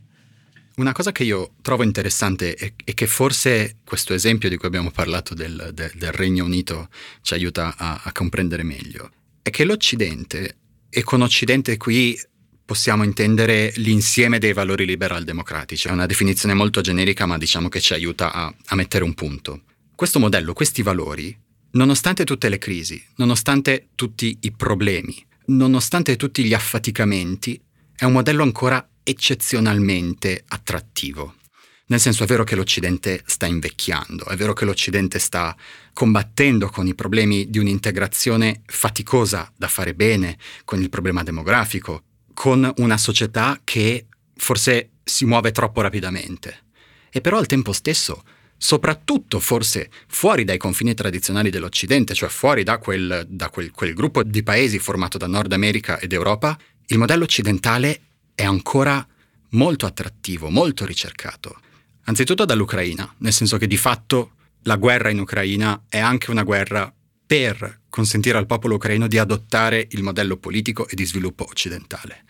Una cosa che io trovo interessante e, che forse questo esempio di cui abbiamo parlato del, del, del Regno Unito ci aiuta a, a comprendere meglio, è che l'Occidente, e con Occidente qui possiamo intendere l'insieme dei valori liberal-democratici. È una definizione molto generica, ma diciamo che ci aiuta a, a mettere un punto. Questo modello, questi valori, nonostante tutte le crisi, nonostante tutti i problemi, nonostante tutti gli affaticamenti, è un modello ancora eccezionalmente attrattivo. Nel senso è vero che l'Occidente sta invecchiando, è vero che l'Occidente sta combattendo con i problemi di un'integrazione faticosa da fare bene, con il problema demografico, con una società che forse si muove troppo rapidamente. E però al tempo stesso, soprattutto forse fuori dai confini tradizionali dell'Occidente, cioè fuori da, quel, da quel, quel gruppo di paesi formato da Nord America ed Europa, il modello occidentale è ancora molto attrattivo, molto ricercato. Anzitutto dall'Ucraina, nel senso che di fatto la guerra in Ucraina è anche una guerra per consentire al popolo ucraino di adottare il modello politico e di sviluppo occidentale.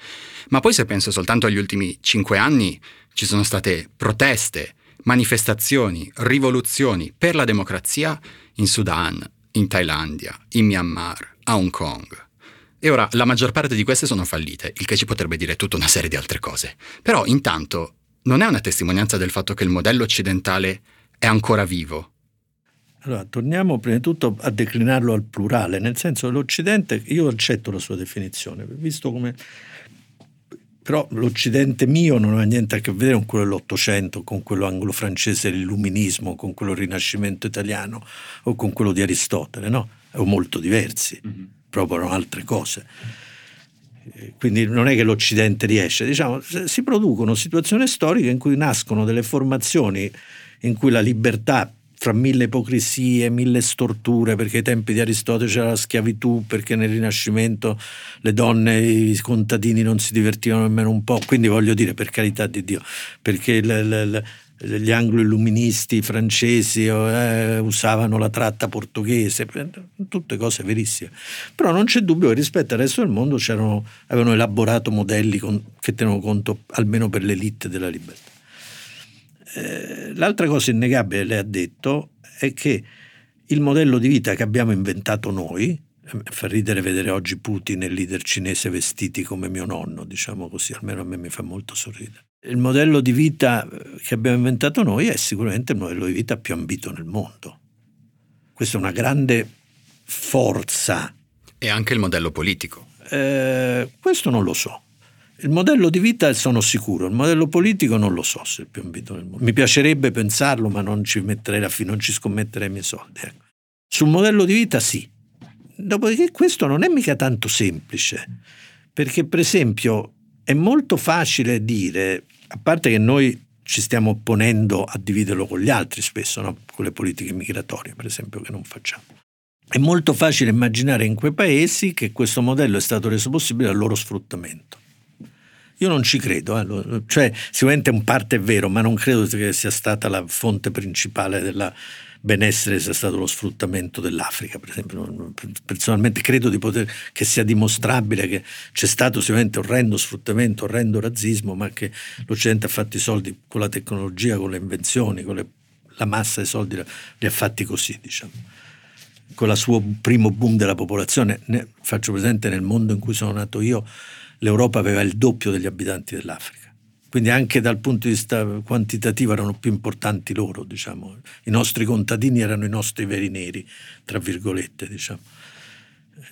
Ma poi se penso soltanto agli ultimi cinque anni, ci sono state proteste, manifestazioni, rivoluzioni per la democrazia in Sudan, in Thailandia, in Myanmar, a Hong Kong. E ora la maggior parte di queste sono fallite, il che ci potrebbe dire tutta una serie di altre cose. Però intanto non è una testimonianza del fatto che il modello occidentale è ancora vivo, allora, torniamo prima di tutto a declinarlo al plurale, nel senso che l'Occidente, io accetto la sua definizione, visto come... Però l'Occidente mio non ha niente a che vedere con quello dell'Ottocento, con quello anglo-francese dell'illuminismo, con quello del Rinascimento italiano o con quello di Aristotele, no? Sono molto diversi, mm-hmm. proprio altre cose. Quindi non è che l'Occidente riesce, diciamo, si producono situazioni storiche in cui nascono delle formazioni in cui la libertà fra mille ipocrisie, mille storture, perché ai tempi di Aristotele c'era la schiavitù, perché nel Rinascimento le donne, i contadini non si divertivano nemmeno un po', quindi voglio dire, per carità di Dio, perché le, le, gli anglo-illuministi francesi eh, usavano la tratta portoghese, tutte cose verissime. Però non c'è dubbio che rispetto al resto del mondo avevano elaborato modelli con, che tenevano conto almeno per l'elite della libertà. Eh, l'altra cosa innegabile, lei ha detto, è che il modello di vita che abbiamo inventato noi, eh, fa ridere vedere oggi Putin e il leader cinese vestiti come mio nonno, diciamo così, almeno a me mi fa molto sorridere. Il modello di vita che abbiamo inventato noi è sicuramente il modello di vita più ambito nel mondo. questa è una grande forza. E anche il modello politico. Eh, questo non lo so. Il modello di vita sono sicuro, il modello politico non lo so se è più ambito nel mondo. Mi piacerebbe pensarlo, ma non ci metterei la fine, non ci scommetterei i miei soldi. Ecco. Sul modello di vita sì. Dopodiché questo non è mica tanto semplice, perché per esempio è molto facile dire, a parte che noi ci stiamo opponendo a dividerlo con gli altri spesso, no? con le politiche migratorie per esempio che non facciamo. È molto facile immaginare in quei paesi che questo modello è stato reso possibile dal loro sfruttamento. Io non ci credo, eh. cioè sicuramente in parte è vero, ma non credo che sia stata la fonte principale del benessere sia stato lo sfruttamento dell'Africa, per esempio. Personalmente credo di poter, che sia dimostrabile che c'è stato sicuramente orrendo sfruttamento, orrendo razzismo, ma che l'Occidente ha fatto i soldi con la tecnologia, con le invenzioni, con le, la massa dei soldi li ha fatti così, diciamo con il suo primo boom della popolazione, ne faccio presente nel mondo in cui sono nato io, l'Europa aveva il doppio degli abitanti dell'Africa. Quindi anche dal punto di vista quantitativo erano più importanti loro, diciamo. I nostri contadini erano i nostri veri neri, tra virgolette, diciamo.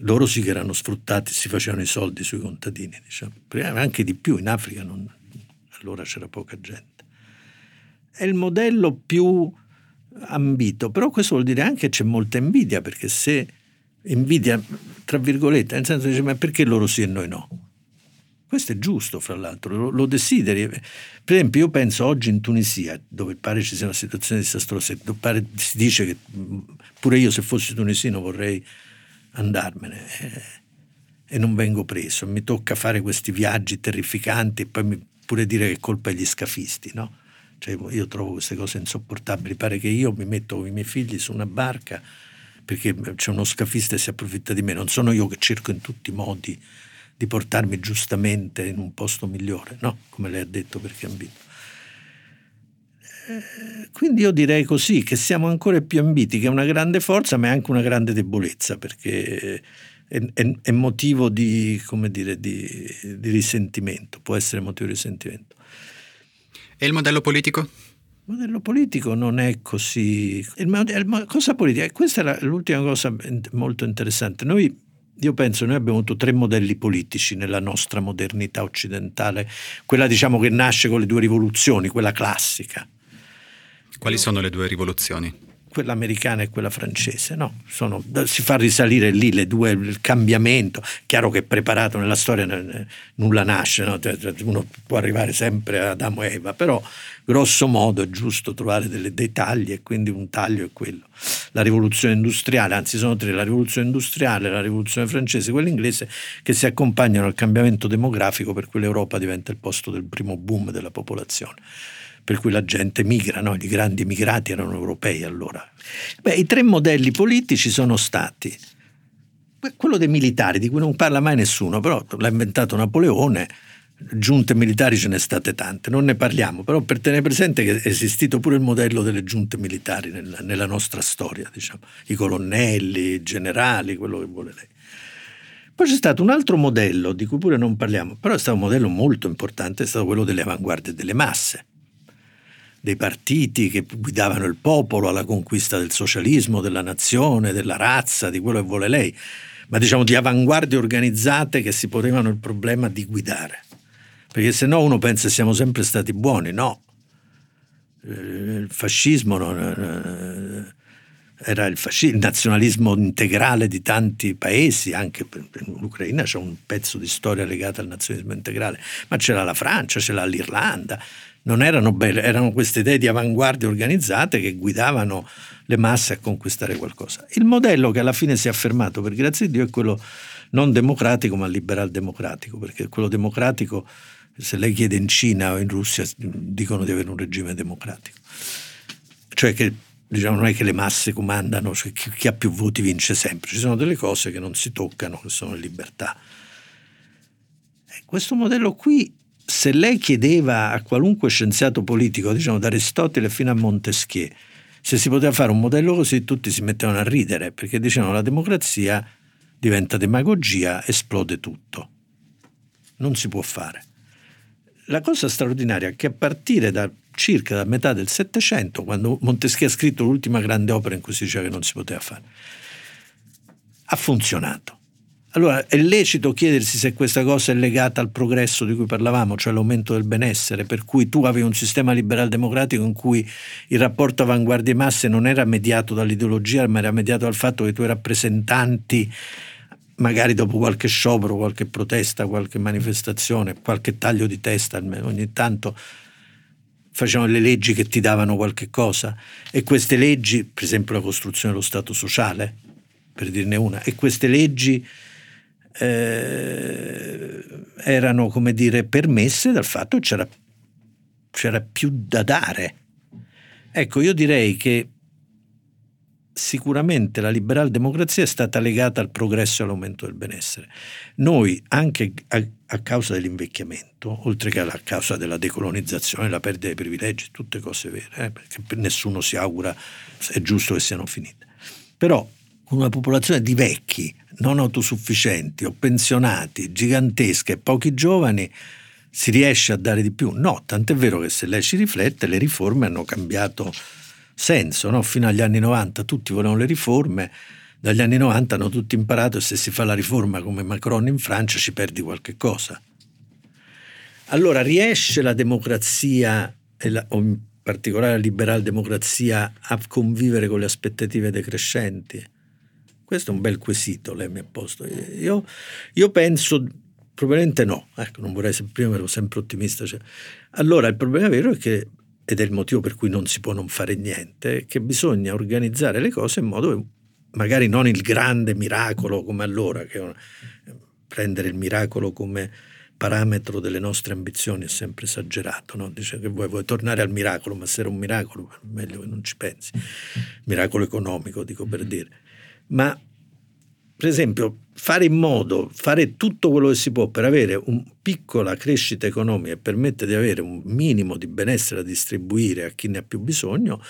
Loro sì che erano sfruttati, si facevano i soldi sui contadini, diciamo. Anche di più, in Africa non, allora c'era poca gente. È il modello più ambito, però questo vuol dire anche che c'è molta invidia, perché se invidia, tra virgolette, nel senso dice ma perché loro sì e noi no? Questo è giusto, fra l'altro, lo, lo, desideri. Per esempio, io penso oggi in Tunisia, dove pare ci sia una situazione disastrosa, pare, si dice che pure io se fossi tunisino vorrei andarmene eh, e non vengo preso. Mi tocca fare questi viaggi terrificanti e poi mi, pure dire che è colpa degli scafisti, no? Cioè, io trovo queste cose insopportabili. Pare che io mi metto con i miei figli su una barca perché c'è uno scafista e si approfitta di me. Non sono io che cerco in tutti i modi di portarmi giustamente in un posto migliore, no? Come lei ha detto, perché ambito. Eh, quindi io direi così, che siamo ancora più ambiti, che è una grande forza, ma è anche una grande debolezza, perché è, è, è motivo di, dire, di, di risentimento, può essere motivo di risentimento. E il modello politico? Il modello politico non è così. Il, il, cosa politica? Questa è l'ultima cosa molto interessante. Noi, io penso, noi abbiamo avuto tre modelli politici nella nostra modernità occidentale, quella diciamo che nasce con le due rivoluzioni, quella classica. Quali sono le due rivoluzioni? Quella americana e quella francese, no? Sono, si fa risalire lì le due, il cambiamento, chiaro che preparato nella storia nulla nasce, no? Cioè, cioè, uno può arrivare sempre ad Adamo e Eva, però grosso modo è giusto trovare delle, dei tagli e quindi un taglio è quello. La rivoluzione industriale, anzi sono tre, la rivoluzione industriale, la rivoluzione francese e quella inglese, che si accompagnano al cambiamento demografico per cui l'Europa diventa il posto del primo boom della popolazione per cui la gente migra, no? i grandi emigrati erano europei allora. Beh, I tre modelli politici sono stati quello dei militari, di cui non parla mai nessuno, però l'ha inventato Napoleone, giunte militari ce ne state tante, non ne parliamo, però per tenere presente che è esistito pure il modello delle giunte militari nella, nella nostra storia, diciamo, i colonnelli, i generali, quello che vuole lei. Poi c'è stato un altro modello di cui pure non parliamo, però è stato un modello molto importante, è stato quello delle avanguardie delle masse dei partiti che guidavano il popolo alla conquista del socialismo, della nazione, della razza, di quello che vuole lei, ma diciamo di avanguardie organizzate che si ponevano il problema di guidare. Perché se no uno pensa siamo sempre stati buoni, no. Eh, il fascismo non, eh, era il, fascismo, il, nazionalismo integrale di tanti paesi, anche in Ucraina c'è un pezzo di storia legata al nazionalismo integrale, ma c'era la Francia, c'era l'Irlanda, non erano belle, erano queste idee di avanguardia organizzate che guidavano le masse a conquistare qualcosa. Il modello che alla fine si è affermato, per grazia di Dio, è quello non democratico ma liberal democratico, perché quello democratico, se lei chiede in Cina o in Russia, dicono di avere un regime democratico. Cioè che diciamo, non è che le masse comandano, cioè chi, chi ha più voti vince sempre, ci sono delle cose che non si toccano, che sono libertà. E questo modello qui se lei chiedeva a qualunque scienziato politico, diciamo da Aristotele fino a Montesquieu, se si poteva fare un modello così, tutti si mettevano a ridere, perché dicevano la democrazia diventa demagogia, esplode tutto. Non si può fare. La cosa straordinaria è che a partire da circa da metà del Settecento, quando Montesquieu ha scritto l'ultima grande opera in cui si diceva che non si poteva fare. Ha funzionato. Allora è lecito chiedersi se questa cosa è legata al progresso di cui parlavamo, cioè l'aumento del benessere, per cui tu avevi un sistema liberal democratico in cui il rapporto avanguardie-masse non era mediato dall'ideologia, ma era mediato dal fatto che i tuoi rappresentanti, magari dopo qualche sciopero, qualche protesta, qualche manifestazione, qualche taglio di testa, ogni tanto facevano le leggi che ti davano qualche cosa. E queste leggi, per esempio la costruzione dello Stato sociale, per dirne una, e queste leggi eh, erano, come dire, permesse dal fatto che c'era, c'era più da dare. Ecco, io direi che sicuramente la liberal democrazia è stata legata al progresso e all'aumento del benessere. Noi, anche a, a, causa dell'invecchiamento, oltre che a causa della decolonizzazione, la perdita dei privilegi, tutte cose vere, eh, perché nessuno si augura, è giusto che siano finite. Però una popolazione di vecchi, non autosufficienti o pensionati, gigantesca e pochi giovani, si riesce a dare di più? No, tant'è vero che se lei ci riflette le riforme hanno cambiato senso, no? fino agli anni 90 tutti volevano le riforme, dagli anni 90 hanno tutti imparato che se si fa la riforma come Macron in Francia ci perdi qualche cosa. Allora riesce la democrazia, o in particolare la liberal democrazia, a convivere con le aspettative decrescenti? Questo è un bel quesito, lei mi ha posto. Io, io penso, probabilmente no, ecco, non vorrei prima ero sempre ottimista. Cioè. Allora il problema vero è che, ed è il motivo per cui non si può non fare niente, è che bisogna organizzare le cose in modo magari non il grande miracolo come allora, che una, prendere il miracolo come parametro delle nostre ambizioni è sempre esagerato, no? dice che vuoi, vuoi, tornare al miracolo, ma se era un miracolo meglio che non ci pensi, miracolo economico dico per dire ma per esempio fare in modo, fare tutto quello che si può per avere una piccola crescita economica e permette di avere un minimo di benessere da distribuire a chi ne ha più bisogno,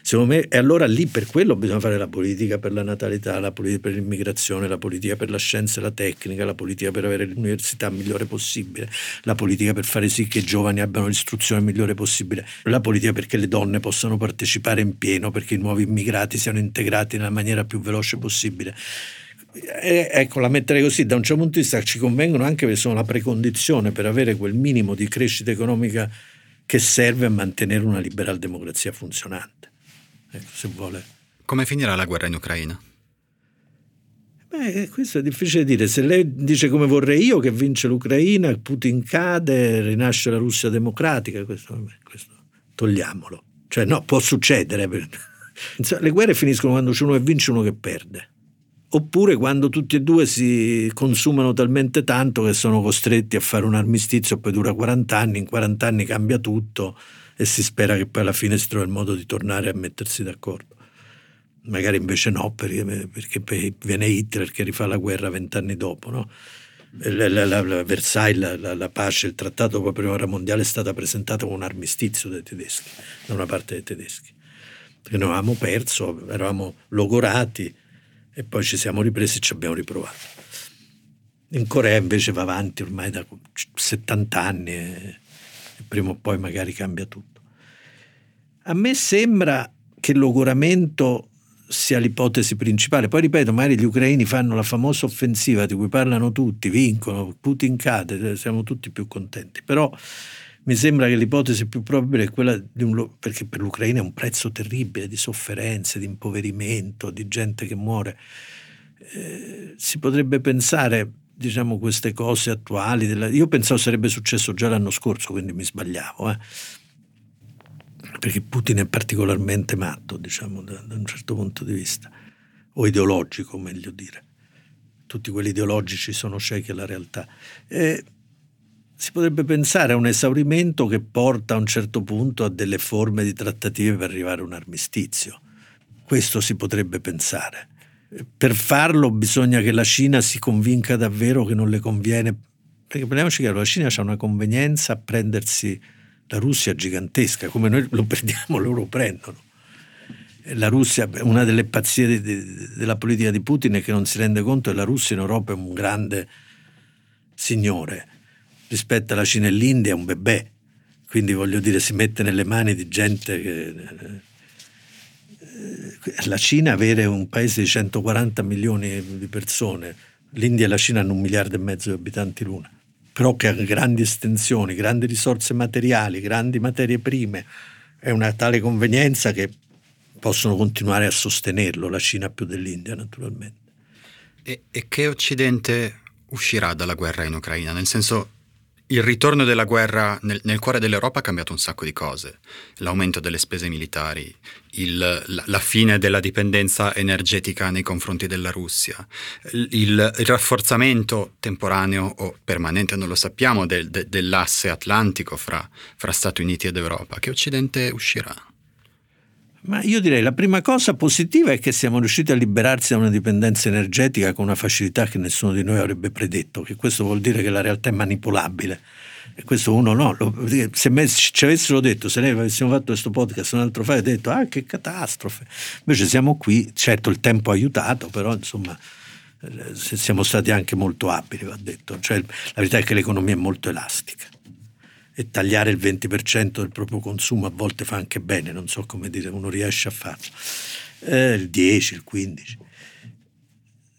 secondo me, e allora lì per quello bisogna fare la politica per la natalità, la politica per l'immigrazione, la politica per la scienza e la tecnica, la politica per avere l'università migliore possibile, la politica per fare sì che i giovani abbiano l'istruzione migliore possibile, la politica perché le donne possano partecipare in pieno, perché i nuovi immigrati siano integrati nella maniera più veloce possibile eh, ecco, la metterei così, da un certo punto di vista ci convengono anche perché sono la precondizione per avere quel minimo di crescita economica che serve a mantenere una liberal democrazia funzionante. Ecco, se vuole. Come finirà la guerra in Ucraina? Beh, questo è difficile dire. Se lei dice come vorrei io che vince l'Ucraina, Putin cade, rinasce la Russia democratica, questo, questo togliamolo. Cioè, no, può succedere. Le guerre finiscono quando c'è uno che vince e uno che perde oppure quando tutti e due si consumano talmente tanto che sono costretti a fare un armistizio, poi dura 40 anni, in 40 anni cambia tutto e si spera che poi alla fine si trovi il modo di tornare a mettersi d'accordo. Magari invece no, perché, perché viene Hitler che rifà la guerra vent'anni dopo. No? La, la, la, Versailles, la, pace, il trattato dopo la prima guerra mondiale è stata presentata come un armistizio dai tedeschi, da una parte dei tedeschi. Perché noi avevamo perso, eravamo logorati, e poi ci siamo ripresi e ci abbiamo riprovato. In Corea invece va avanti ormai da 70 anni e, prima o poi magari cambia tutto. A me sembra che il logoramento sia l'ipotesi principale. Poi ripeto, magari gli ucraini fanno la famosa offensiva di cui parlano tutti, vincono, Putin cade, siamo tutti più contenti. Però mi sembra che l'ipotesi più probabile è quella di un... perché per l'Ucraina è un prezzo terribile di sofferenze, di impoverimento, di gente che muore. Eh, si potrebbe pensare, diciamo, queste cose attuali. Della... Io pensavo sarebbe successo già l'anno scorso, quindi mi sbagliavo. Eh? Perché Putin è particolarmente matto, diciamo, da, da un certo punto di vista, o ideologico, meglio dire tutti quelli ideologici sono ciechi alla realtà. Eh, si potrebbe pensare a un esaurimento che porta a un certo punto a delle forme di trattative per arrivare a un armistizio. Questo si potrebbe pensare. Per farlo bisogna che la Cina si convinca davvero che non le conviene, perché prendiamoci chiaro, la Cina ha una convenienza a prendersi la Russia gigantesca, come noi lo prendiamo, loro prendono. La Russia, una delle pazzie de, de, della politica di Putin è che non si rende conto che la Russia in Europa è un grande signore rispetto alla Cina e l'India è un bebè. quindi voglio dire si mette nelle mani di gente che... Eh, la Cina avere un paese di 140 milioni di persone, l'India e la Cina hanno un miliardo e mezzo di abitanti l'una, però che ha grandi estensioni, grandi risorse materiali, grandi materie prime, è una tale convenienza che possono continuare a sostenerlo, la Cina più dell'India naturalmente. E, e che Occidente uscirà dalla guerra in Ucraina? Nel senso, il ritorno della guerra nel, nel, cuore dell'Europa ha cambiato un sacco di cose. L'aumento delle spese militari, il, la, la, fine della dipendenza energetica nei confronti della Russia, il, il rafforzamento temporaneo o permanente, non lo sappiamo, del, de, dell'asse atlantico fra, fra Stati Uniti ed Europa. Che Occidente uscirà? Ma io direi la prima cosa positiva è che siamo riusciti a liberarsi da una dipendenza energetica con una facilità che nessuno di noi avrebbe predetto, che questo vuol dire che la realtà è manipolabile. E questo uno no, se me, ci avessero detto, se noi avessimo fatto questo podcast un altro fa, detto, ah che catastrofe. Invece siamo qui, certo il tempo ha aiutato, però insomma eh, siamo stati anche molto abili, va detto. Cioè, la verità è che l'economia è molto elastica e tagliare il 20% del proprio consumo a volte fa anche bene, non so come dire, uno riesce a farlo. Eh, il 10, il 15.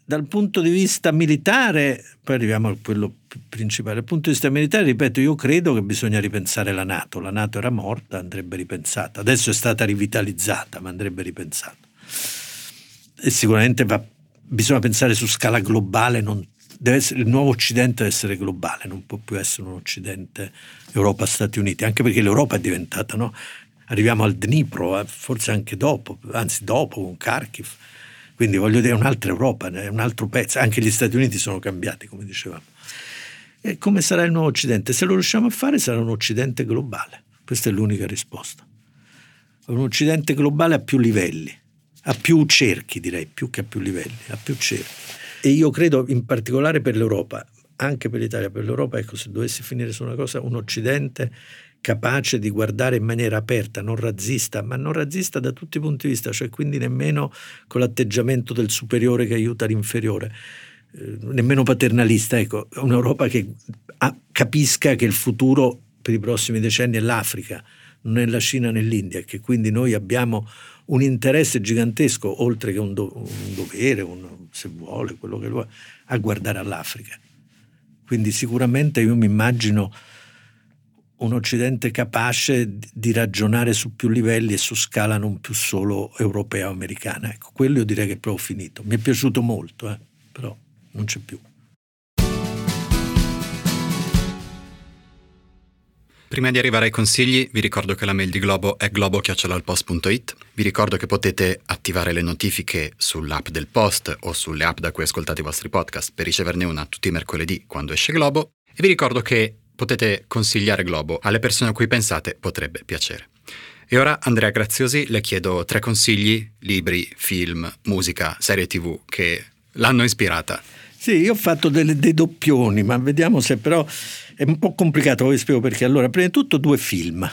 Dal punto di vista militare, poi arriviamo a quello principale, dal punto di vista militare, ripeto, io credo che bisogna ripensare la Nato. La Nato era morta, andrebbe ripensata. Adesso è stata rivitalizzata, ma andrebbe ripensata. E sicuramente va, bisogna pensare su scala globale, non essere, il nuovo Occidente deve essere globale, non può più essere un Occidente Europa-Stati Uniti, anche perché l'Europa è diventata, no? arriviamo al Dnipro, eh, forse anche dopo, anzi dopo con Kharkiv, quindi voglio dire un'altra Europa, un altro pezzo, anche gli Stati Uniti sono cambiati, come dicevamo. E come sarà il nuovo Occidente? Se lo riusciamo a fare sarà un Occidente globale, questa è l'unica risposta. Un Occidente globale a più livelli, a più cerchi direi, più che a più livelli, a più cerchi. E io credo in particolare per l'Europa, anche per l'Italia, per l'Europa, ecco, se dovessi finire su una cosa, un Occidente capace di guardare in maniera aperta, non razzista, ma non razzista da tutti i punti di vista, cioè quindi nemmeno con l'atteggiamento del superiore che aiuta l'inferiore, eh, nemmeno paternalista, ecco, un'Europa che ha, capisca che il futuro per i prossimi decenni è l'Africa, non è la Cina né l'India, che quindi noi abbiamo un interesse gigantesco, oltre che un, do, un dovere, un, se vuole, quello che vuole, a guardare all'Africa. Quindi sicuramente io mi immagino un Occidente capace di ragionare su più livelli e su scala non più solo europea o americana. Ecco, quello io direi che è proprio finito. Mi è piaciuto molto, eh, però non c'è più. Prima di arrivare ai consigli, vi ricordo che la mail di Globo è globo.it. Vi ricordo che potete attivare le notifiche sull'app del Post o sulle app da cui ascoltate i vostri podcast per riceverne una tutti i mercoledì quando esce Globo. E vi ricordo che potete consigliare Globo alle persone a cui pensate potrebbe piacere. E ora, Andrea Graziosi, le chiedo tre consigli, libri, film, musica, serie tv che l'hanno ispirata. Sì, io ho fatto delle, dei doppioni, ma vediamo se però è un po' complicato, vi spiego perché. Allora, prima di tutto due film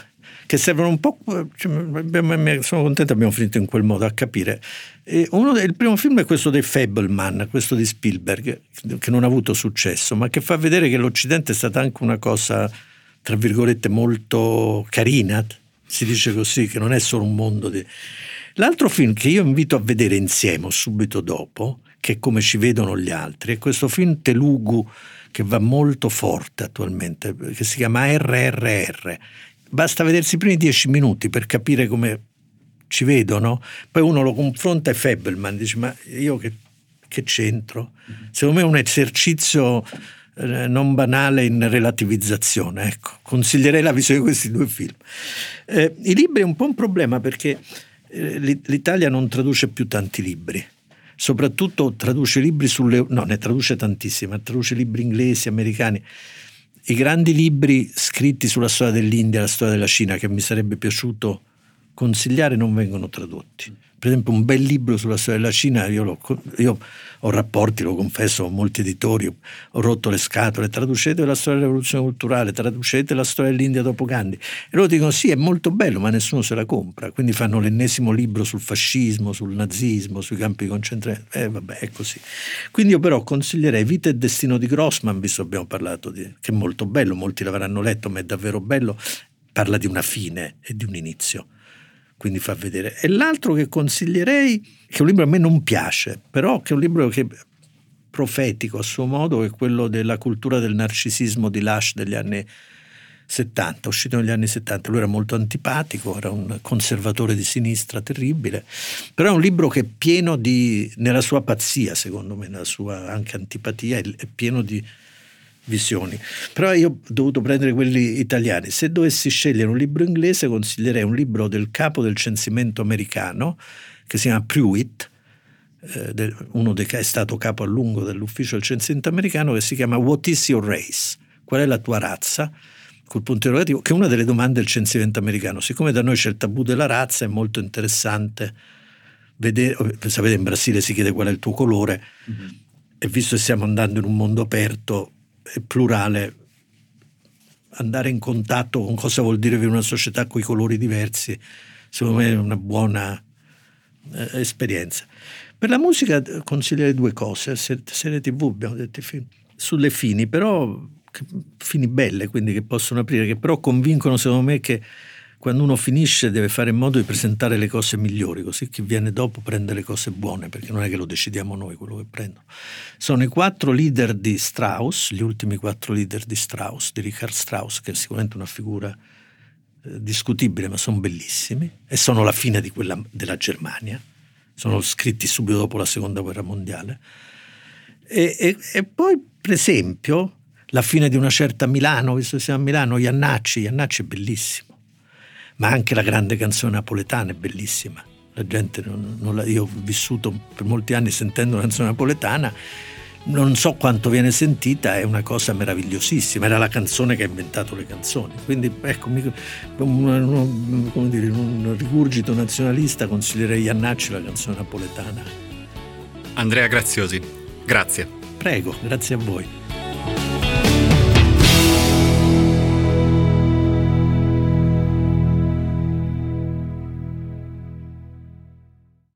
che servono un po', cioè, sono contento abbiamo finito in quel modo a capire. Uno, il primo film è questo dei Fableman, questo di Spielberg, che non ha avuto successo, ma che fa vedere che l'Occidente è stata anche una cosa, tra virgolette, molto carina, si dice così, che non è solo un mondo di... L'altro film che io invito a vedere insieme subito dopo, che è come ci vedono gli altri, è questo film Telugu che va molto forte attualmente, che si chiama RRR. Basta vedersi i primi dieci minuti per capire come ci vedono, poi uno lo confronta e Febelman dice ma io che, che c'entro? Secondo me è un esercizio eh, non banale in relativizzazione. Ecco, consiglierei la visione di questi due film. Eh, I libri è un po' un problema perché eh, l'Italia non traduce più tanti libri soprattutto traduce libri sulle... no, ne traduce tantissimi, ma traduce libri inglesi, americani. I grandi libri scritti sulla storia dell'India, la storia della Cina, che mi sarebbe piaciuto consigliare, non vengono tradotti per esempio un bel libro sulla storia della Cina, io, lo, io, ho rapporti, lo confesso, con molti editori, ho rotto le scatole, traducete la storia della rivoluzione culturale, traducete la storia dell'India dopo Gandhi. E loro dicono sì, è molto bello, ma nessuno se la compra. Quindi fanno l'ennesimo libro sul fascismo, sul nazismo, sui campi concentrati. Eh vabbè, è così. Quindi io però consiglierei Vita e Destino di Grossman, visto che abbiamo parlato di, che è molto bello, molti l'avranno letto, ma è davvero bello parla di una fine e di un inizio, quindi fa vedere. E l'altro che consiglierei, che è un libro a me non piace, però che è un libro che profetico a suo modo, è quello della cultura del narcisismo di Lash degli anni 70, uscito negli anni 70. Lui era molto antipatico, era un conservatore di sinistra terribile, però è un libro che è pieno di, nella sua pazzia, secondo me, nella sua anche antipatia, è, pieno di visioni. Però io ho dovuto prendere quelli italiani. Se dovessi scegliere un libro inglese, consiglierei un libro del capo del censimento americano che si chiama Pruitt, eh, uno che è stato capo a lungo dell'ufficio del censimento americano, che si chiama What is your race? Qual è la tua razza? col punto interrogativo, che è una delle domande del censimento americano. Siccome da noi c'è il tabù della razza, è molto interessante vedere, sapete in Brasile si chiede qual è il tuo colore, mm-hmm. e visto che stiamo andando in un mondo aperto plurale, andare in contatto con cosa vuol dire vivere in una società con i colori diversi, secondo me è una buona eh, esperienza. Per la musica eh, consiglierei due cose, serie tv abbiamo detto sulle fini, però fini belle, quindi che possono aprire, che però convincono secondo me che quando uno finisce deve fare in modo di presentare le cose migliori, così chi viene dopo prende le cose buone, perché non è che lo decidiamo noi quello che prendono. Sono i quattro leader di Strauss, gli ultimi quattro leader di Strauss, di Richard Strauss, che è sicuramente una figura eh, discutibile, ma sono bellissimi, e sono la fine di quella della Germania, sono scritti subito dopo la seconda guerra mondiale. E, e, e poi, per esempio, la fine di una certa Milano, visto che siamo a Milano, Iannacci, Iannacci è bellissimo, ma anche la grande canzone napoletana è bellissima. La gente non, non la, io ho vissuto per molti anni sentendo una canzone napoletana, non so quanto viene sentita, è una cosa meravigliosissima, era la canzone che ha inventato le canzoni. Quindi ecco, un, come dire, un rigurgito nazionalista consiglierei Iannacci la canzone napoletana. Andrea Graziosi, grazie. Prego, grazie a voi.